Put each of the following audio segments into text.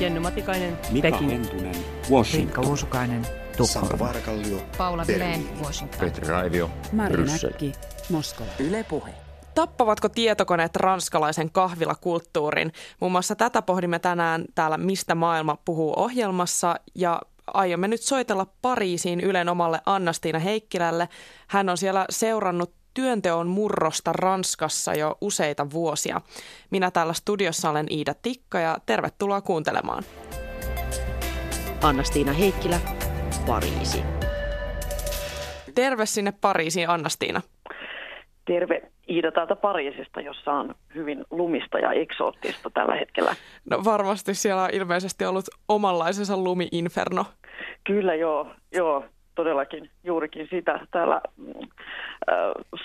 Jenny Matikainen, Mika Peking. Hentunen, Washington. Riikka Uusukainen, Tukholma. Varkallio, Paula Vileen. Washington. Petri Raivio, Mari. Näkki, Moskova. Yle Puhe. Tappavatko tietokoneet ranskalaisen kahvilakulttuurin? Muun muassa tätä pohdimme tänään täällä Mistä maailma puhuu ohjelmassa ja aiomme nyt soitella Pariisiin Ylen omalle Annastiina Heikkilälle. Hän on siellä seurannut työnteon murrosta Ranskassa jo useita vuosia. Minä täällä studiossa olen Iida Tikka ja tervetuloa kuuntelemaan. Anna-Stiina Heikkilä, Pariisi. Terve sinne Pariisiin, Annastiina. Terve Iida täältä Pariisista, jossa on hyvin lumista ja eksoottista tällä hetkellä. No varmasti siellä on ilmeisesti ollut omanlaisensa lumi-inferno. Kyllä joo, joo, todellakin juurikin sitä. Täällä äh,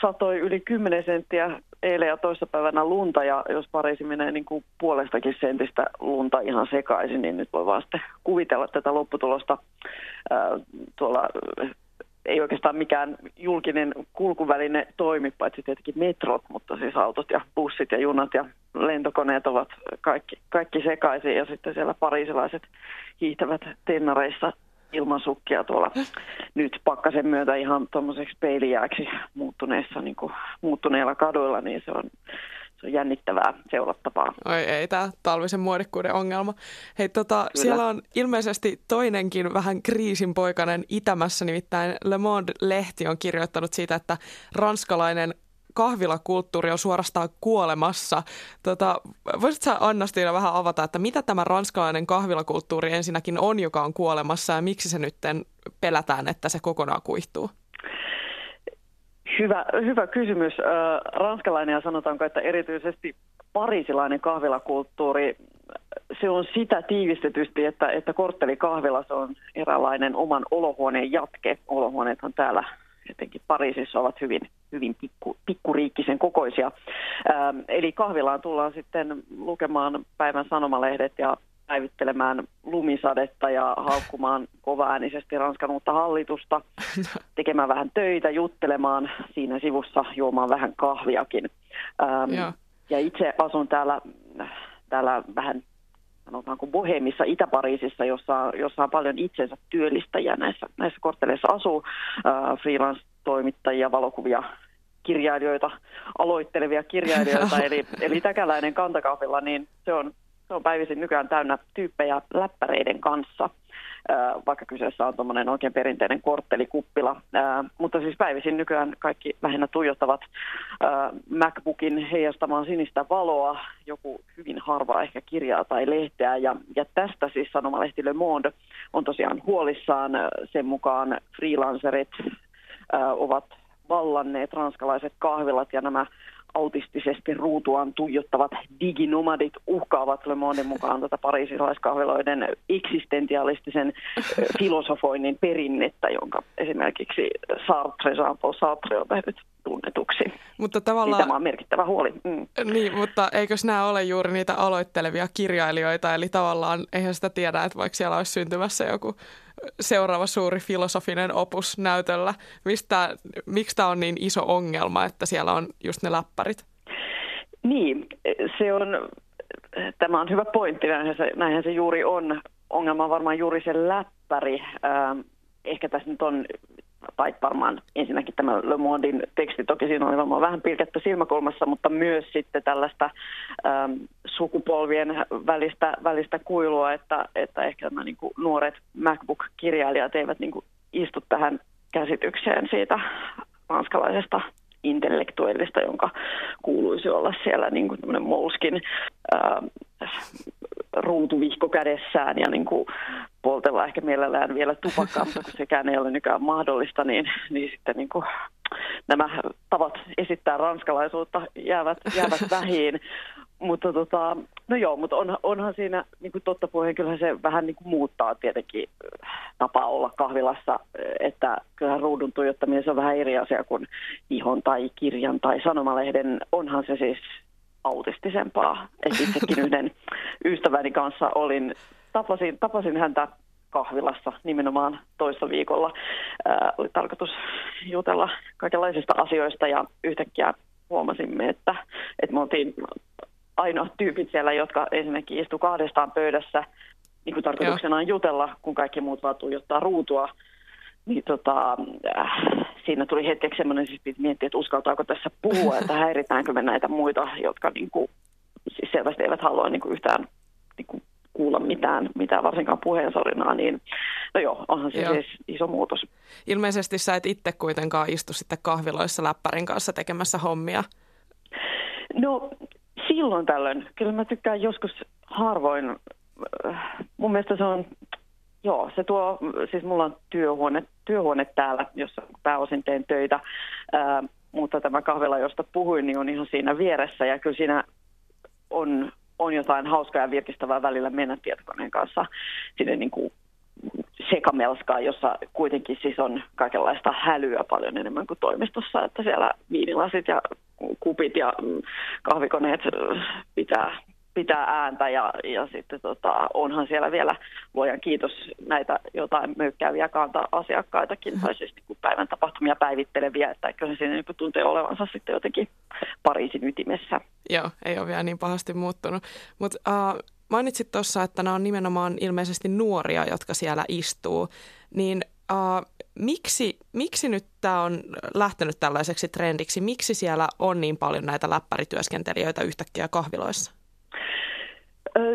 satoi yli 10 senttiä eilen ja toissapäivänä lunta ja jos Pariisi menee niin kuin puolestakin sentistä lunta ihan sekaisin, niin nyt voi vaan sitten kuvitella tätä lopputulosta äh, tuolla ei oikeastaan mikään julkinen kulkuväline toimi, paitsi tietenkin metrot, mutta siis autot ja bussit ja junat ja lentokoneet ovat kaikki, kaikki sekaisin ja sitten siellä pariisilaiset hiihtävät tennareissa ilman sukkia tuolla nyt pakkasen myötä ihan tuommoiseksi peilijääksi muuttuneessa, niin kuin, muuttuneilla kaduilla, niin se on, se on jännittävää seurattavaa. Oi ei, tämä talvisen muodikkuuden ongelma. Hei, tota, siellä on ilmeisesti toinenkin vähän kriisinpoikainen itämässä, nimittäin Le Monde-lehti on kirjoittanut siitä, että ranskalainen kahvilakulttuuri on suorastaan kuolemassa. Tota, voisitko sä Anna-Stiina vähän avata, että mitä tämä ranskalainen kahvilakulttuuri ensinnäkin on, joka on kuolemassa ja miksi se nyt pelätään, että se kokonaan kuihtuu? Hyvä, hyvä kysymys. Ranskalainen ja sanotaanko, että erityisesti parisilainen kahvilakulttuuri, se on sitä tiivistetysti, että, että korttelikahvila se on eräänlainen oman olohuoneen jatke. Olohuoneethan täällä etenkin Pariisissa ovat hyvin, hyvin pikku, pikkuriikkisen kokoisia. Ähm, eli kahvilaan tullaan sitten lukemaan päivän sanomalehdet ja päivittelemään lumisadetta ja haukkumaan kovaäänisesti Ranskan uutta hallitusta, tekemään vähän töitä, juttelemaan siinä sivussa, juomaan vähän kahviakin. Ähm, Joo. ja itse asun täällä, täällä vähän sanotaanko Bohemissa, Itä-Pariisissa, jossa, jossa on paljon itsensä työllistäjiä näissä, näissä kortteleissa asuu, äh, freelance-toimittajia, valokuvia, kirjailijoita, aloittelevia kirjailijoita, eli, eli täkäläinen kantakahvilla, niin se on, se on päivisin nykyään täynnä tyyppejä läppäreiden kanssa, vaikka kyseessä on tuommoinen oikein perinteinen korttelikuppila. Mutta siis päivisin nykyään kaikki lähinnä tuijottavat MacBookin heijastamaan sinistä valoa, joku hyvin harva ehkä kirjaa tai lehteä. Ja, ja tästä siis sanomalehti Le Monde on tosiaan huolissaan. Sen mukaan freelancerit ovat vallanneet ranskalaiset kahvilat ja nämä autistisesti ruutuaan tuijottavat diginomadit uhkaavat Le Mondin mukaan tätä pariisilaiskahviloiden eksistentialistisen filosofoinnin perinnettä, jonka esimerkiksi Sartre, Jean-Paul Sartre on tehnyt tunnetuksi. Mutta Niin tavallaan... tämä on merkittävä huoli. Mm. Niin, mutta eikös nämä ole juuri niitä aloittelevia kirjailijoita, eli tavallaan eihän sitä tiedä, että vaikka siellä olisi syntymässä joku seuraava suuri filosofinen opus näytöllä. Mistä, miksi tämä on niin iso ongelma, että siellä on just ne läppärit? Niin, se on, tämä on hyvä pointti, näinhän se, näinhän se juuri on. Ongelma on varmaan juuri se läppäri. Ähm, ehkä tässä nyt on, tai varmaan ensinnäkin tämä Le Mondin teksti, toki siinä oli varmaan vähän pilkettä silmäkulmassa, mutta myös sitten tällaista ähm, sukupolvien välistä, välistä kuilua, että, että ehkä nämä niin kuin nuoret MacBook-kirjailijat eivät niin kuin istu tähän käsitykseen siitä ranskalaisesta intellektuellista, jonka kuuluisi olla siellä niin kuin tämmöinen Molskin ää, ruutuvihko kädessään ja niin kuin poltella ehkä mielellään vielä tupakkaa, mutta kun sekään ei ole nykyään mahdollista, niin, niin sitten niin kuin nämä tavat esittää ranskalaisuutta jäävät, jäävät vähiin. Mutta tota, no joo, mutta on, onhan siinä niin kuin totta puheen, kyllähän se vähän niin kuin muuttaa tietenkin tapaa olla kahvilassa, että kyllähän ruudun tuijottaminen se on vähän eri asia kuin ihon tai kirjan tai sanomalehden. Onhan se siis autistisempaa. Et itsekin yhden ystäväni kanssa olin, tapasin, tapasin häntä kahvilassa nimenomaan toista viikolla. Ää, oli tarkoitus jutella kaikenlaisista asioista ja yhtäkkiä huomasimme, että, että me oltiin ainoat tyypit siellä, jotka ensinnäkin istu kahdestaan pöydässä niin kuin tarkoituksena on jutella, kun kaikki muut vaan tuijottaa ruutua. Niin tota, äh, siinä tuli hetkeksi semmoinen, siis piti miettiä, että uskaltaako tässä puhua, että häiritäänkö me näitä muita, jotka niin kuin, siis selvästi eivät halua niin kuin yhtään niin kuin kuulla mitään, mitään varsinkaan puheensorinaa, niin no joo, onhan se joo. siis iso muutos. Ilmeisesti sä et itse kuitenkaan istu sitten kahviloissa läppärin kanssa tekemässä hommia. No silloin tällöin. Kyllä mä tykkään joskus harvoin. Mun mielestä se on, joo, se tuo, siis mulla on työhuone, työhuone täällä, jossa pääosin teen töitä. Ää, mutta tämä kahvila, josta puhuin, niin on ihan siinä vieressä ja kyllä siinä on on jotain hauskaa ja virkistävää välillä mennä tietokoneen kanssa sinne niin kuin sekamelskaan, jossa kuitenkin siis on kaikenlaista hälyä paljon enemmän kuin toimistossa, että siellä viinilasit ja kupit ja kahvikoneet pitää pitää ääntä ja, ja sitten tota, onhan siellä vielä, voidaan kiitos, näitä jotain möykkääviä kanta-asiakkaitakin, tai siis niin päivän tapahtumia päivitteleviä, että kyllä siinä niin tuntee olevansa sitten jotenkin Pariisin ytimessä. Joo, ei ole vielä niin pahasti muuttunut. Mutta uh, mainitsit tuossa, että nämä on nimenomaan ilmeisesti nuoria, jotka siellä istuu, niin uh, miksi, miksi nyt tämä on lähtenyt tällaiseksi trendiksi? Miksi siellä on niin paljon näitä läppärityöskentelijöitä yhtäkkiä kahviloissa?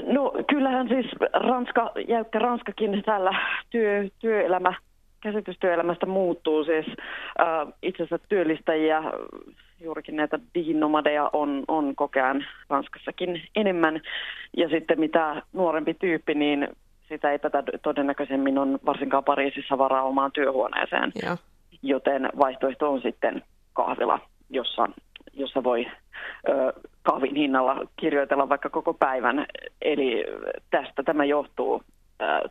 No kyllähän siis Ranska, jäykkä Ranskakin tällä työ, työelämä, käsitystyöelämästä muuttuu. Siis äh, itse asiassa työllistäjiä, juurikin näitä diginomadeja on, on kokeaan Ranskassakin enemmän. Ja sitten mitä nuorempi tyyppi, niin sitä ei tätä todennäköisemmin on varsinkaan Pariisissa varaa omaan työhuoneeseen. Ja. Joten vaihtoehto on sitten kahvila, jossa, jossa voi ö, kahvin hinnalla kirjoitella vaikka koko päivän. Eli tästä tämä johtuu.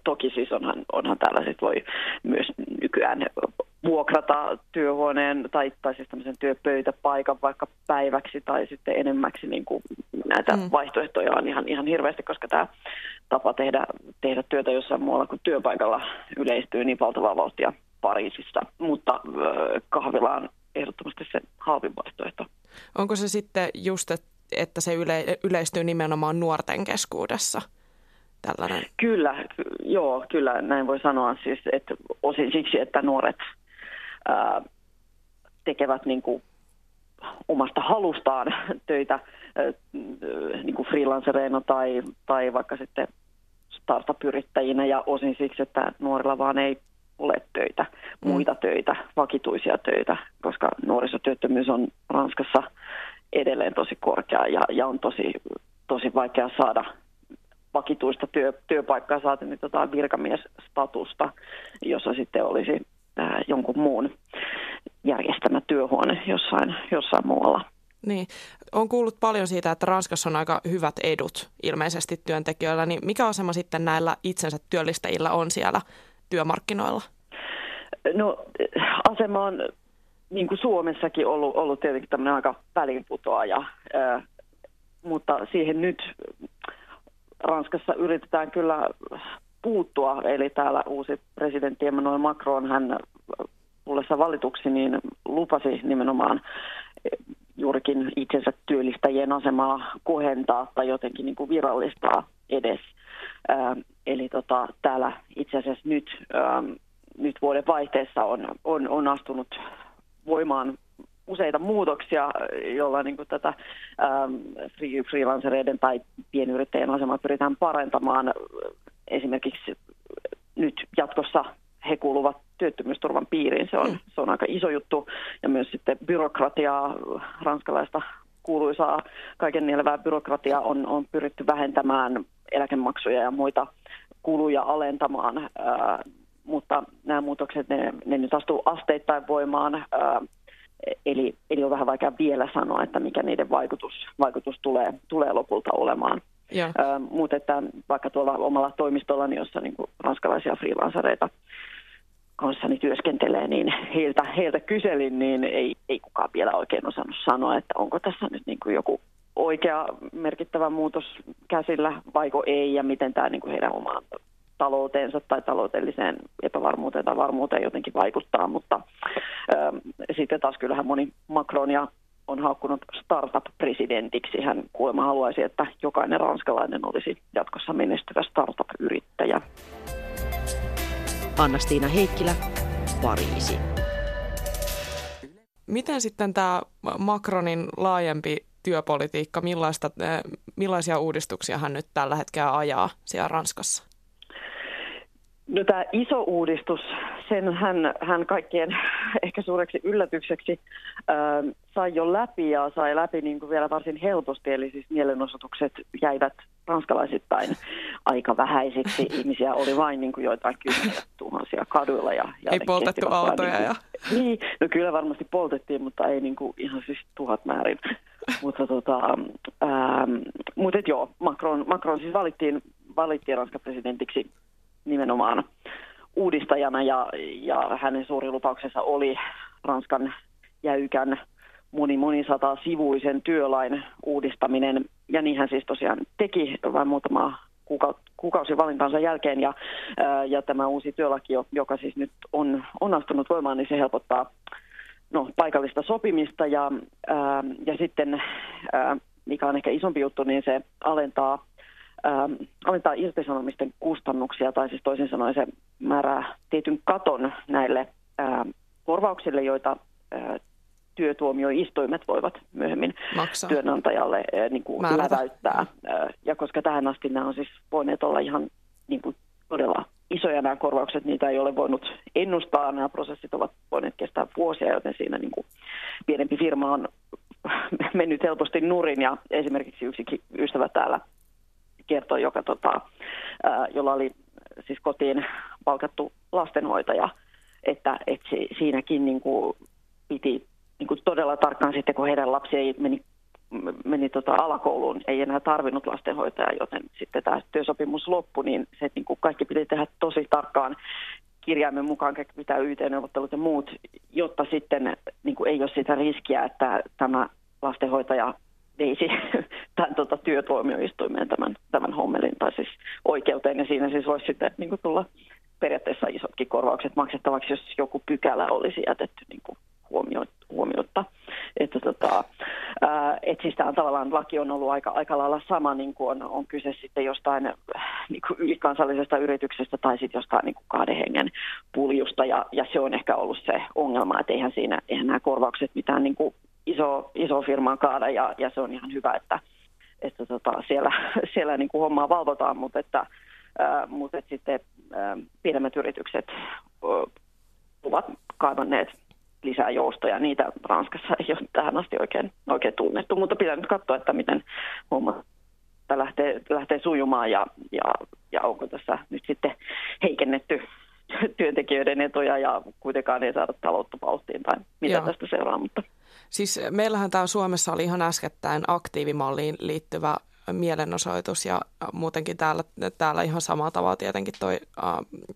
Toki siis onhan, onhan tällaiset voi myös nykyään vuokrata työhuoneen tai, tai siis tämmöisen työpöytäpaikan vaikka päiväksi tai sitten enemmäksi niin kuin näitä mm. vaihtoehtoja on ihan, ihan hirveästi, koska tämä tapa tehdä, tehdä työtä jossain muualla kuin työpaikalla yleistyy niin valtavaa vauhtia Pariisissa, mutta kahvila on ehdottomasti se halvin vaihtoehto. Onko se sitten just, että se yle, yleistyy nimenomaan nuorten keskuudessa? Tällainen. Kyllä, joo, kyllä näin voi sanoa. Siis, että osin siksi, että nuoret ää, tekevät niin kuin omasta halustaan töitä niin kuin freelancereina tai, tai vaikka sitten startup-yrittäjinä ja osin siksi, että nuorilla vaan ei ole töitä, mm. muita mm. töitä, vakituisia töitä, koska nuorisotyöttömyys on Ranskassa edelleen tosi korkea ja, ja on tosi, tosi vaikea saada vakituista työ, työpaikkaa saati niin tota virkamiesstatusta, jossa sitten olisi ää, jonkun muun järjestämä työhuone jossain, jossain muualla. Niin. on kuullut paljon siitä, että Ranskassa on aika hyvät edut ilmeisesti työntekijöillä. Niin mikä asema sitten näillä itsensä työllistäjillä on siellä työmarkkinoilla? No asema on niin kuin Suomessakin ollut, ollut tietenkin tämmöinen aika välinputoaja, ää, mutta siihen nyt Ranskassa yritetään kyllä puuttua. Eli täällä uusi presidentti Emmanuel Macron, hän tullessa valituksi, niin lupasi nimenomaan juurikin itsensä työllistäjien asemaa kohentaa tai jotenkin niin kuin virallistaa edes. Eli tota, täällä itse asiassa nyt, nyt vuoden vaihteessa on, on, on astunut voimaan useita muutoksia, joilla niin kuin tätä ähm, freelancereiden tai pienyrittäjien asemaa pyritään parantamaan. Esimerkiksi nyt jatkossa he kuuluvat työttömyysturvan piiriin. Se on, mm. se on aika iso juttu. Ja myös sitten byrokratiaa, ranskalaista kuuluisaa kaiken nielevää byrokratiaa on, on pyritty vähentämään eläkemaksuja ja muita kuluja alentamaan. Ää, mutta nämä muutokset, ne, ne nyt astuu asteittain voimaan. Ää, eli, eli on vähän vaikea vielä sanoa, että mikä niiden vaikutus, vaikutus tulee, tulee lopulta olemaan. Ää, mutta että vaikka tuolla omalla toimistollani, jossa niin kuin ranskalaisia freelancereita kanssani työskentelee, niin heiltä, heiltä kyselin, niin ei, ei kukaan vielä oikein osannut sanoa, että onko tässä nyt niin kuin joku oikea merkittävä muutos käsillä vaiko ei ja miten tämä niin kuin heidän omaan talouteensa tai taloudelliseen epävarmuuteen tai varmuuteen jotenkin vaikuttaa, mutta ä, sitten taas kyllähän moni Macronia on haukkunut startup-presidentiksi. Hän kuulemma haluaisi, että jokainen ranskalainen olisi jatkossa menestyvä startup-yrittäjä. yrittäjä. Anna-Stiina Heikkilä, Pariisi. Miten sitten tämä Macronin laajempi työpolitiikka, millaista, millaisia uudistuksia hän nyt tällä hetkellä ajaa siellä Ranskassa? No tämä iso uudistus, sen hän, hän kaikkien ehkä suureksi yllätykseksi äh, sai jo läpi ja sai läpi niin kuin vielä varsin helposti. Eli siis mielenosoitukset jäivät ranskalaisittain aika vähäisiksi. Ihmisiä oli vain niin kuin joitain kymmeniä tuhansia kaduilla. Ja, ja ei poltettu autoja. Niin, ja... niin, no kyllä varmasti poltettiin, mutta ei niin kuin ihan siis tuhat määrin. mutta tota, ähm, mutta joo, Macron, Macron siis valittiin, valittiin Ranskan presidentiksi nimenomaan uudistajana ja, ja hänen suuri lupauksensa oli Ranskan jäykän moni monisata sivuisen työlain uudistaminen. Ja niin hän siis tosiaan teki vain muutama kuuka, kuukausi valintansa jälkeen. Ja, ää, ja tämä uusi työlaki, joka siis nyt on, on astunut voimaan, niin se helpottaa no, paikallista sopimista. Ja, ää, ja sitten, ää, mikä on ehkä isompi juttu, niin se alentaa ähm, alentaa irtisanomisten kustannuksia, tai siis toisin sanoen se määrää tietyn katon näille ähm, korvauksille, joita äh, työtuomioistuimet voivat myöhemmin Maksaa. työnantajalle äh, niin kuin läväyttää. Äh, ja koska tähän asti nämä on siis voineet olla ihan niin kuin todella isoja nämä korvaukset, niitä ei ole voinut ennustaa. Nämä prosessit ovat voineet kestää vuosia, joten siinä niin kuin pienempi firma on mennyt helposti nurin. Ja esimerkiksi yksi ystävä täällä kertoi, joka, tota, ää, jolla oli siis kotiin palkattu lastenhoitaja, että, että se, siinäkin niin kuin piti niin kuin todella tarkkaan sitten, kun heidän lapsi ei meni, meni tota alakouluun, ei enää tarvinnut lastenhoitajaa, joten sitten tämä työsopimus loppui, niin se, niin kuin kaikki piti tehdä tosi tarkkaan kirjaimen mukaan mitä YT-neuvottelut ja muut, jotta sitten niin kuin ei ole sitä riskiä, että tämä lastenhoitaja veisi tämän tota, työtuomioistuimeen tämän, tämän hommelin tai siis oikeuteen. Ja siinä siis voisi sitten niin kuin tulla periaatteessa isotkin korvaukset maksettavaksi, jos joku pykälä olisi jätetty niin kuin huomio, huomiota. Että tota, ää, et siis tämä tavallaan laki on ollut aika, aika lailla sama, niin kuin on, on kyse sitten jostain niin kuin ylikansallisesta yrityksestä tai sitten jostain niin kuin kahden hengen puljusta. Ja, ja se on ehkä ollut se ongelma, että eihän siinä, eihän nämä korvaukset mitään niin kuin iso, iso firmaan kaada ja, ja se on ihan hyvä, että, että tota, siellä, siellä niin kuin hommaa valvotaan, mutta että, ää, mutta että sitten ää, pienemmät yritykset ää, ovat kaivanneet lisää joustoja. Niitä Ranskassa ei ole tähän asti oikein, oikein tunnettu, mutta pitää nyt katsoa, että miten homma lähtee, lähtee sujumaan ja, ja, ja onko tässä nyt sitten heikennetty työntekijöiden etuja ja kuitenkaan ei saada taloutta vauhtiin tai mitä Joo. tästä seuraa. Mutta. Siis meillähän täällä Suomessa oli ihan äskettäin aktiivimalliin liittyvä mielenosoitus ja muutenkin täällä, täällä ihan samalla tavalla tietenkin toi, äh,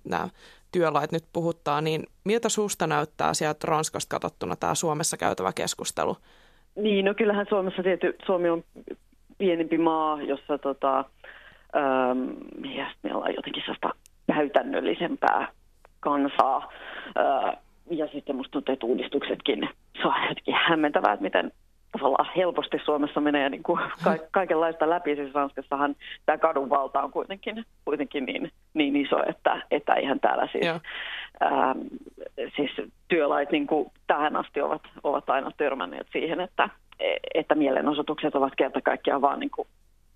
nämä työlait nyt puhuttaa, niin miltä susta näyttää sieltä Ranskasta katsottuna tämä Suomessa käytävä keskustelu? Niin, no kyllähän Suomessa tietty, Suomi on pienempi maa, jossa tota, ähm, meillä on jotenkin sellaista käytännöllisempää kansaa. Ja sitten musta tuntuu, että uudistuksetkin, se on jotenkin hämmentävää, että miten tavallaan helposti Suomessa menee niin kuin ka- kaikenlaista läpi. Siis Ranskassahan tämä kadunvalta on kuitenkin, kuitenkin niin, niin iso, että, että eihän täällä siis, ää, siis työlait niin kuin tähän asti ovat, ovat aina törmänneet siihen, että, että mielenosoitukset ovat kerta kaikkiaan vaan niin kuin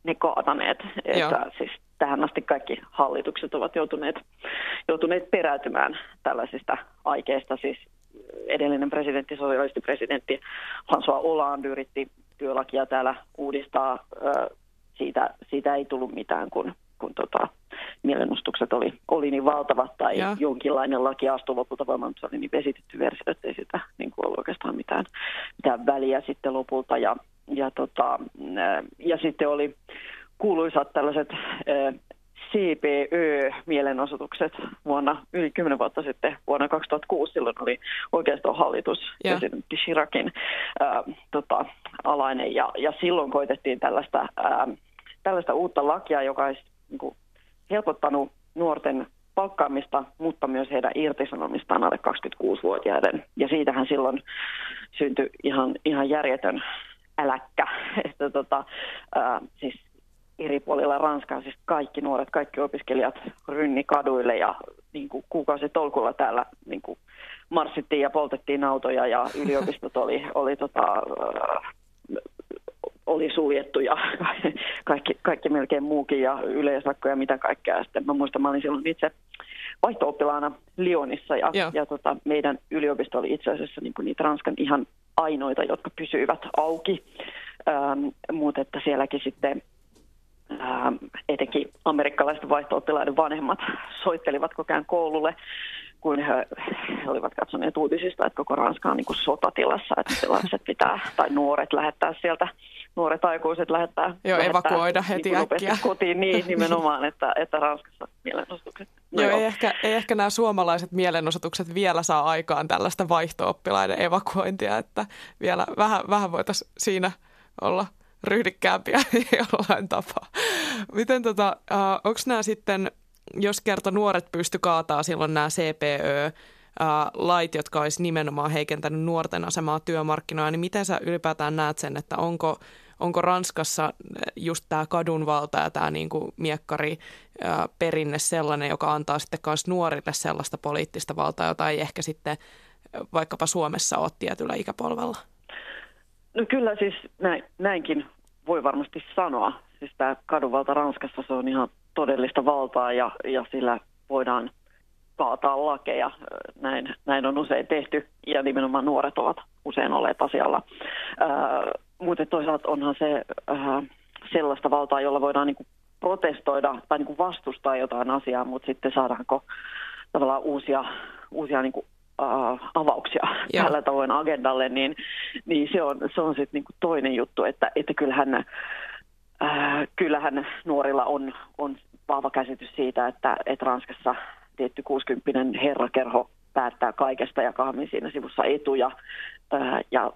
ne kaataneet. Että siis tähän asti kaikki hallitukset ovat joutuneet, joutuneet peräytymään tällaisista aikeista. Siis edellinen presidentti, sosialistipresidentti François Hollande yritti työlakia täällä uudistaa. Siitä, siitä ei tullut mitään, kun, kun tota, mielenostukset oli, oli niin valtavat tai ja. jonkinlainen laki astui lopulta voimaan, mutta se oli niin vesitetty versio, että ei sitä niin kuin ollut oikeastaan mitään, mitään väliä sitten lopulta. Ja, ja, tota, ja sitten oli kuuluisat tällaiset CPÖ-mielenosoitukset vuonna yli kymmenen vuotta sitten, vuonna 2006, silloin oli oikeastaan hallitus yeah. presidentti Chiracin ää, tota, alainen, ja, ja silloin koitettiin tällaista, ää, tällaista uutta lakia, joka olisi niin kuin, helpottanut nuorten palkkaamista, mutta myös heidän irtisanomistaan alle 26-vuotiaiden. Ja siitähän silloin syntyi ihan, ihan järjetön äläkkä, että tota, ää, siis eri puolilla Ranskaa, siis kaikki nuoret, kaikki opiskelijat rynni kaduille ja niin kuin tolkulla täällä niin kuin marssittiin ja poltettiin autoja ja yliopistot oli, oli tota, oli suljettu ja kaikki, kaikki melkein muukin ja yleisakko ja mitä kaikkea. Sitten mä muistan, mä olin silloin itse vaihto-oppilaana Lyonissa ja, ja tota, meidän yliopisto oli itse asiassa niin kuin niitä Ranskan ihan ainoita, jotka pysyivät auki, ähm, mutta että sielläkin sitten ähm, etenkin amerikkalaisten vaihto-oppilaiden vanhemmat soittelivat koko ajan koululle kun he, he olivat katsoneet uutisista, että koko Ranska on niin kuin sotatilassa, että lapset pitää, tai nuoret lähettää sieltä, nuoret aikuiset lähettää, Joo, lähettää evakuoida heti niin äkkiä. kotiin niin nimenomaan, että, että Ranskassa mielenosoitukset. No joo, joo. Ei, ehkä, ei ehkä nämä suomalaiset mielenosoitukset vielä saa aikaan tällaista vaihto-oppilaiden evakuointia, että vielä vähän, vähän voitaisiin siinä olla ryhdikkäämpiä jollain tapaa. Miten tota, uh, onko nämä sitten jos kerta nuoret pysty kaataa silloin nämä CPÖ, lait, jotka olisi nimenomaan heikentänyt nuorten asemaa työmarkkinoilla, niin miten sä ylipäätään näet sen, että onko, onko Ranskassa just tämä kadunvalta ja tämä niinku miekkari perinne sellainen, joka antaa sitten myös nuorille sellaista poliittista valtaa, jota ei ehkä sitten vaikkapa Suomessa ole tietyllä ikäpolvella? No kyllä siis näin, näinkin voi varmasti sanoa. Siis tämä kadunvalta Ranskassa se on ihan todellista valtaa ja, ja sillä voidaan kaataa lakeja. Näin, näin on usein tehty ja nimenomaan nuoret ovat usein olleet asialla. Ää, mutta toisaalta onhan se ää, sellaista valtaa, jolla voidaan niinku protestoida tai niinku vastustaa jotain asiaa, mutta sitten saadaanko tavallaan uusia, uusia niinku, ää, avauksia Joo. tällä tavoin agendalle, niin, niin se on, se on sitten niinku toinen juttu, että, että kyllähän Äh, kyllähän nuorilla on, on vahva käsitys siitä, että, että Ranskassa tietty 60 herrakerho päättää kaikesta ja kahmin siinä sivussa etuja. Äh, ja,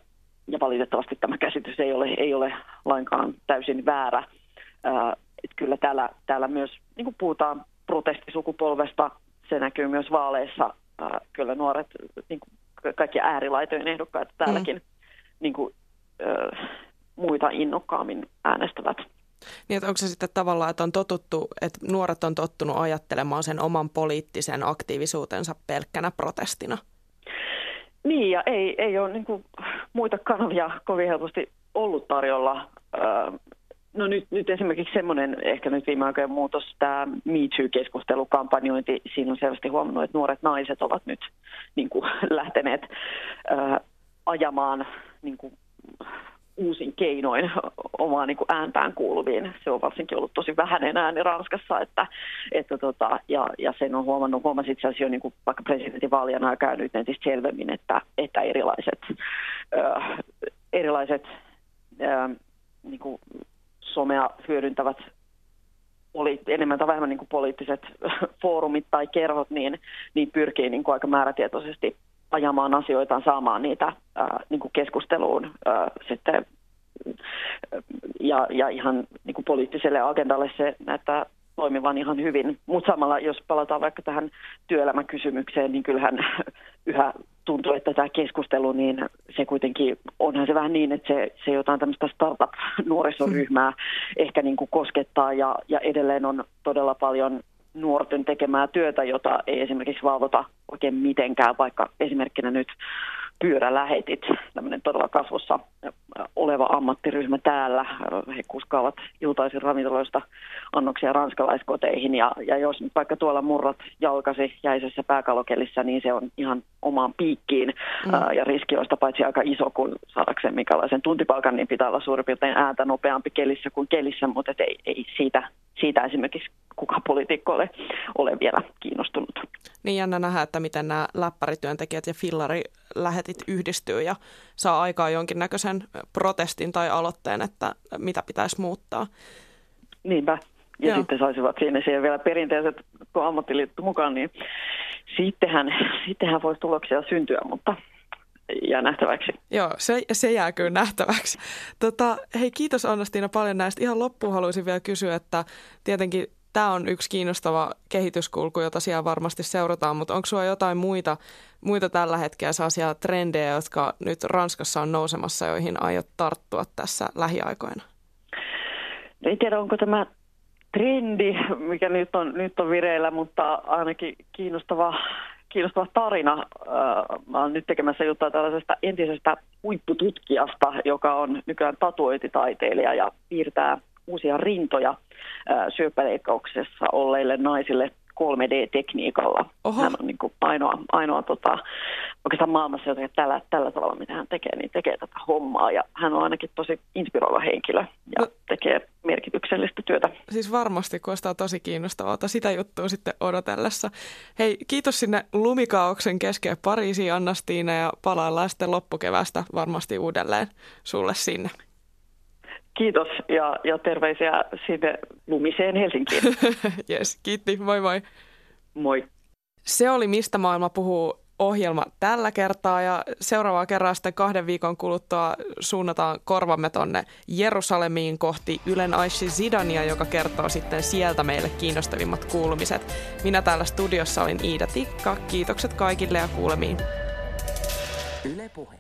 ja valitettavasti tämä käsitys ei ole, ei ole lainkaan täysin väärä. Äh, että kyllä täällä, täällä myös niin kuin puhutaan protestisukupolvesta, se näkyy myös vaaleissa. Äh, kyllä nuoret, niin kuin kaikki äärilaitojen ehdokkaat täälläkin mm. niin kuin, äh, muita innokkaammin äänestävät. Niin, onko se sitten tavallaan, että on totuttu, että nuoret on tottunut ajattelemaan sen oman poliittisen aktiivisuutensa pelkkänä protestina? Niin, ja ei, ei ole niin kuin, muita kanavia kovin helposti ollut tarjolla. No nyt, nyt esimerkiksi semmoinen ehkä nyt viime aikojen muutos, tämä Me Too-keskustelukampanjointi, siinä on selvästi huomannut, että nuoret naiset ovat nyt niin kuin, lähteneet ää, ajamaan niin kuin, uusin keinoin omaa niin kuin ääntään kuuluviin. Se on varsinkin ollut tosi vähäinen ääni Ranskassa, että, että tota, ja, ja sen on huomannut, huomasin itse asiassa jo niin kuin vaikka presidentinvaalien aikaa nyt entistä selvemmin, että, että erilaiset, äh, erilaiset äh, niin kuin somea hyödyntävät oli enemmän tai vähemmän niin kuin poliittiset foorumit tai kerhot, niin, niin pyrkii niin kuin aika määrätietoisesti ajamaan asioitaan, saamaan niitä ää, niin kuin keskusteluun ää, sitten ja, ja ihan niin kuin poliittiselle agendalle se näyttää toimivan ihan hyvin. Mutta samalla, jos palataan vaikka tähän työelämäkysymykseen, niin kyllähän yhä tuntuu, että tämä keskustelu, niin se kuitenkin, onhan se vähän niin, että se, se jotain tämmöistä startup-nuorisoryhmää mm. ehkä niin kuin koskettaa ja, ja edelleen on todella paljon nuorten tekemää työtä, jota ei esimerkiksi valvota oikein mitenkään, vaikka esimerkkinä nyt pyörälähetit, tämmöinen todella kasvussa oleva ammattiryhmä täällä. He kuskaavat iltaisin ravintoloista annoksia ranskalaiskoteihin ja, ja jos nyt vaikka tuolla murrat jalkasi jäisessä pääkalokelissä, niin se on ihan omaan piikkiin mm. ää, ja riski on paitsi aika iso, kun saadakseen minkälaisen tuntipalkan, niin pitää olla suurin piirtein ääntä nopeampi kelissä kuin kelissä, mutta ei, ei siitä, siitä esimerkiksi kuka poliitikko ole, ole vielä kiinnostunut. Niin jännä nähdä, että miten nämä läppärityöntekijät ja fillarilähetit yhdistyy ja saa aikaa jonkinnäköisen protestin tai aloitteen, että mitä pitäisi muuttaa. Niinpä. Ja Joo. sitten saisivat siinä siihen vielä perinteiset, kun ammattiliitto mukaan, niin sittenhän, sittenhän voisi tuloksia syntyä, mutta jää nähtäväksi. Joo, se, se jää kyllä nähtäväksi. Tota, hei, kiitos Annastiina paljon näistä. Ihan loppuun haluaisin vielä kysyä, että tietenkin tämä on yksi kiinnostava kehityskulku, jota siellä varmasti seurataan, mutta onko sulla jotain muita, muita tällä hetkellä sellaisia trendejä, jotka nyt Ranskassa on nousemassa, joihin aiot tarttua tässä lähiaikoina? en tiedä onko tämä trendi, mikä nyt on, nyt on vireillä, mutta ainakin kiinnostava, kiinnostava tarina. Mä olen nyt tekemässä juttua tällaisesta entisestä huippututkijasta, joka on nykyään tatuointitaiteilija ja piirtää uusia rintoja syöpäleikkauksessa olleille naisille 3D-tekniikalla. Oho. Hän on niin kuin ainoa, ainoa tota, oikeastaan maailmassa, joka tällä, tällä tavalla, mitä hän tekee, niin tekee tätä hommaa. Ja hän on ainakin tosi inspiroiva henkilö ja no, tekee merkityksellistä työtä. Siis varmasti kuulostaa tosi kiinnostavaa. Sitä juttua sitten odotellessa. Hei, kiitos sinne lumikaauksen keskeen Pariisiin, Annastiina, ja palaillaan sitten loppukevästä varmasti uudelleen sulle sinne. Kiitos ja, ja terveisiä sinne lumiseen Helsinkiin. yes, kiitti. Moi moi. Moi. Se oli Mistä maailma puhuu ohjelma tällä kertaa ja seuraavaa kerraa sitten kahden viikon kuluttua suunnataan korvamme tonne Jerusalemiin kohti Ylen Aishi Zidania, joka kertoo sitten sieltä meille kiinnostavimmat kuulumiset. Minä täällä studiossa olin Iida Tikka. Kiitokset kaikille ja kuulemiin. Yle Puhe.